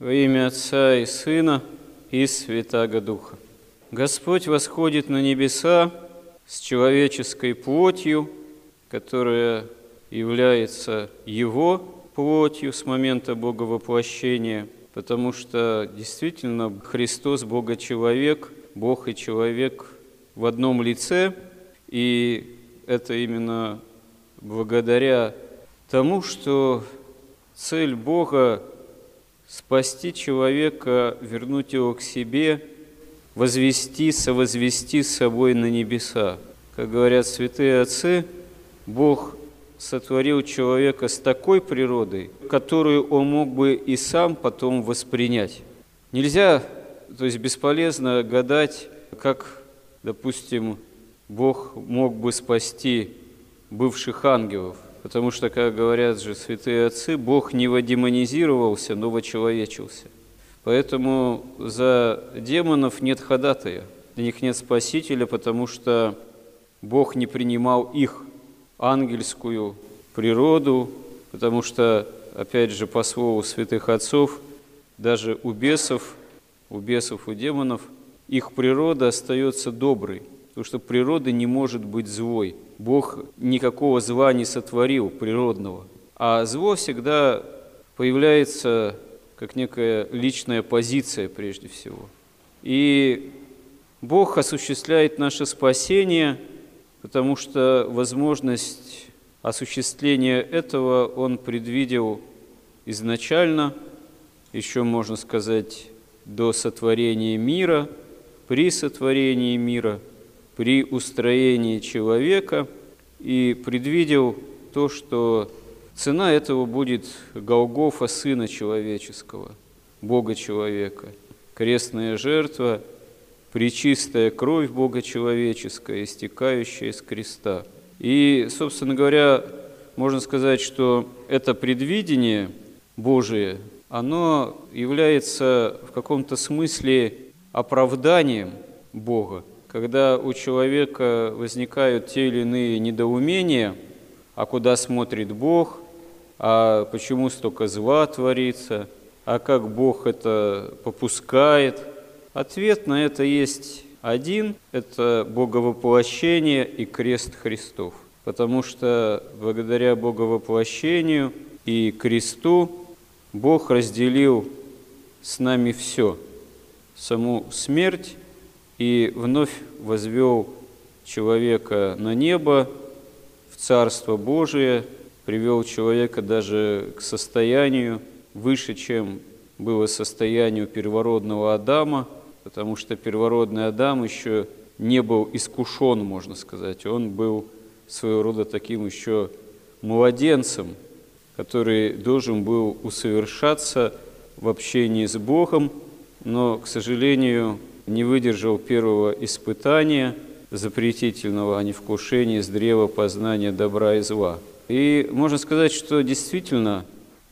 Во имя Отца и Сына и Святаго Духа. Господь восходит на небеса с человеческой плотью, которая является Его плотью с момента Боговоплощения, потому что действительно Христос Бога-человек, Бог и человек в одном лице, и это именно благодаря тому, что цель Бога – спасти человека, вернуть его к себе, возвести, совозвести с собой на небеса. Как говорят святые отцы, Бог сотворил человека с такой природой, которую он мог бы и сам потом воспринять. Нельзя, то есть бесполезно гадать, как, допустим, Бог мог бы спасти бывших ангелов, потому что, как говорят же святые отцы, Бог не водемонизировался, но вочеловечился. Поэтому за демонов нет ходатая, для них нет спасителя, потому что Бог не принимал их ангельскую природу, потому что, опять же, по слову святых отцов, даже у бесов, у бесов, у демонов, их природа остается доброй – потому что природа не может быть злой. Бог никакого зла не сотворил природного. А зло всегда появляется как некая личная позиция прежде всего. И Бог осуществляет наше спасение, потому что возможность осуществления этого Он предвидел изначально, еще можно сказать, до сотворения мира, при сотворении мира – при устроении человека и предвидел то, что цена этого будет Голгофа Сына Человеческого, Бога Человека, крестная жертва, причистая кровь Бога Человеческая, истекающая из креста. И, собственно говоря, можно сказать, что это предвидение Божие, оно является в каком-то смысле оправданием Бога, когда у человека возникают те или иные недоумения, а куда смотрит Бог, а почему столько зла творится, а как Бог это попускает. Ответ на это есть один – это Боговоплощение и крест Христов. Потому что благодаря Боговоплощению и кресту Бог разделил с нами все – саму смерть и вновь возвел человека на небо, в Царство Божие, привел человека даже к состоянию выше, чем было состояние первородного Адама, потому что первородный Адам еще не был искушен, можно сказать. Он был своего рода таким еще младенцем, который должен был усовершаться в общении с Богом, но, к сожалению, не выдержал первого испытания запретительного о невкушении с древа познания добра и зла. И можно сказать, что действительно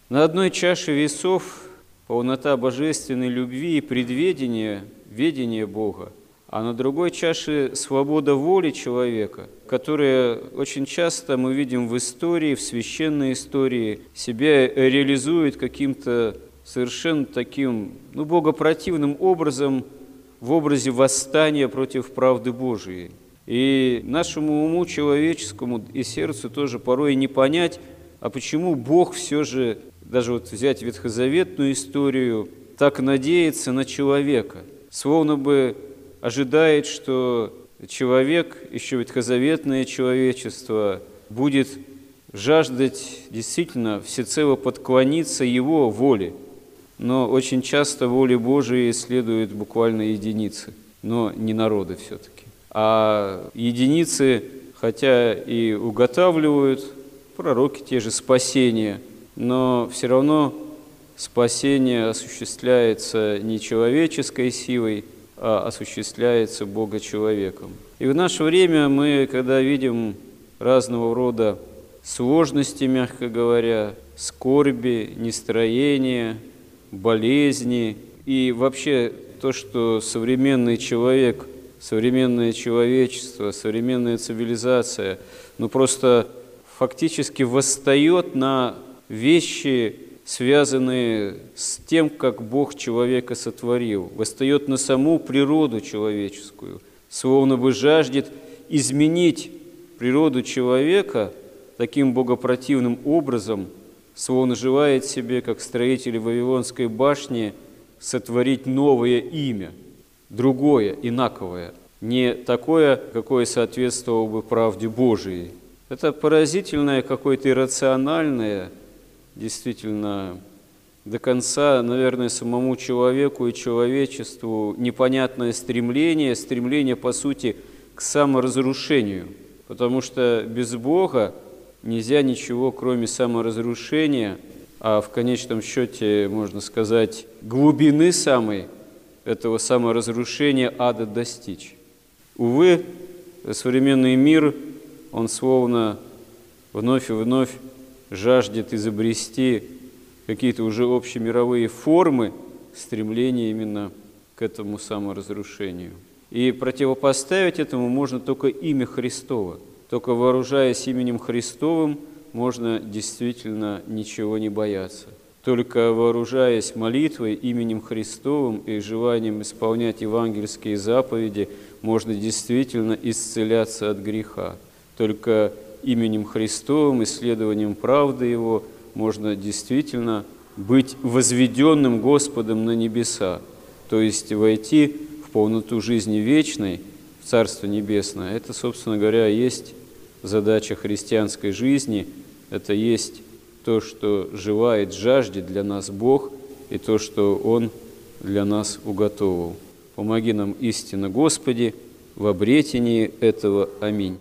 на одной чаше весов полнота божественной любви и предведения, ведения Бога, а на другой чаше свобода воли человека, которая очень часто мы видим в истории, в священной истории, себя реализует каким-то совершенно таким, ну, богопротивным образом – в образе восстания против правды Божией. И нашему уму человеческому и сердцу тоже порой не понять, а почему Бог все же, даже вот взять ветхозаветную историю, так надеется на человека, словно бы ожидает, что человек, еще ветхозаветное человечество, будет жаждать действительно всецело подклониться его воле – но очень часто воле Божией следуют буквально единицы, но не народы все-таки. А единицы, хотя и уготавливают, пророки те же спасения, но все равно спасение осуществляется не человеческой силой, а осуществляется Бога-человеком. И в наше время мы, когда видим разного рода сложности, мягко говоря, скорби, нестроения, болезни. И вообще то, что современный человек, современное человечество, современная цивилизация, ну просто фактически восстает на вещи связанные с тем, как Бог человека сотворил, восстает на саму природу человеческую, словно бы жаждет изменить природу человека таким богопротивным образом, словно желает себе, как строители Вавилонской башни, сотворить новое имя, другое, инаковое, не такое, какое соответствовало бы правде Божией. Это поразительное, какое-то иррациональное, действительно до конца, наверное, самому человеку и человечеству непонятное стремление, стремление, по сути, к саморазрушению. Потому что без Бога нельзя ничего, кроме саморазрушения, а в конечном счете, можно сказать, глубины самой этого саморазрушения ада достичь. Увы, современный мир, он словно вновь и вновь жаждет изобрести какие-то уже общемировые формы стремления именно к этому саморазрушению. И противопоставить этому можно только имя Христово. Только вооружаясь именем Христовым, можно действительно ничего не бояться. Только вооружаясь молитвой, именем Христовым и желанием исполнять евангельские заповеди, можно действительно исцеляться от греха. Только именем Христовым, исследованием правды Его, можно действительно быть возведенным Господом на небеса, то есть войти в полноту жизни вечной, в Царство Небесное. Это, собственно говоря, есть задача христианской жизни, это есть то, что желает, жаждет для нас Бог, и то, что Он для нас уготовил. Помоги нам истинно, Господи, в обретении этого. Аминь.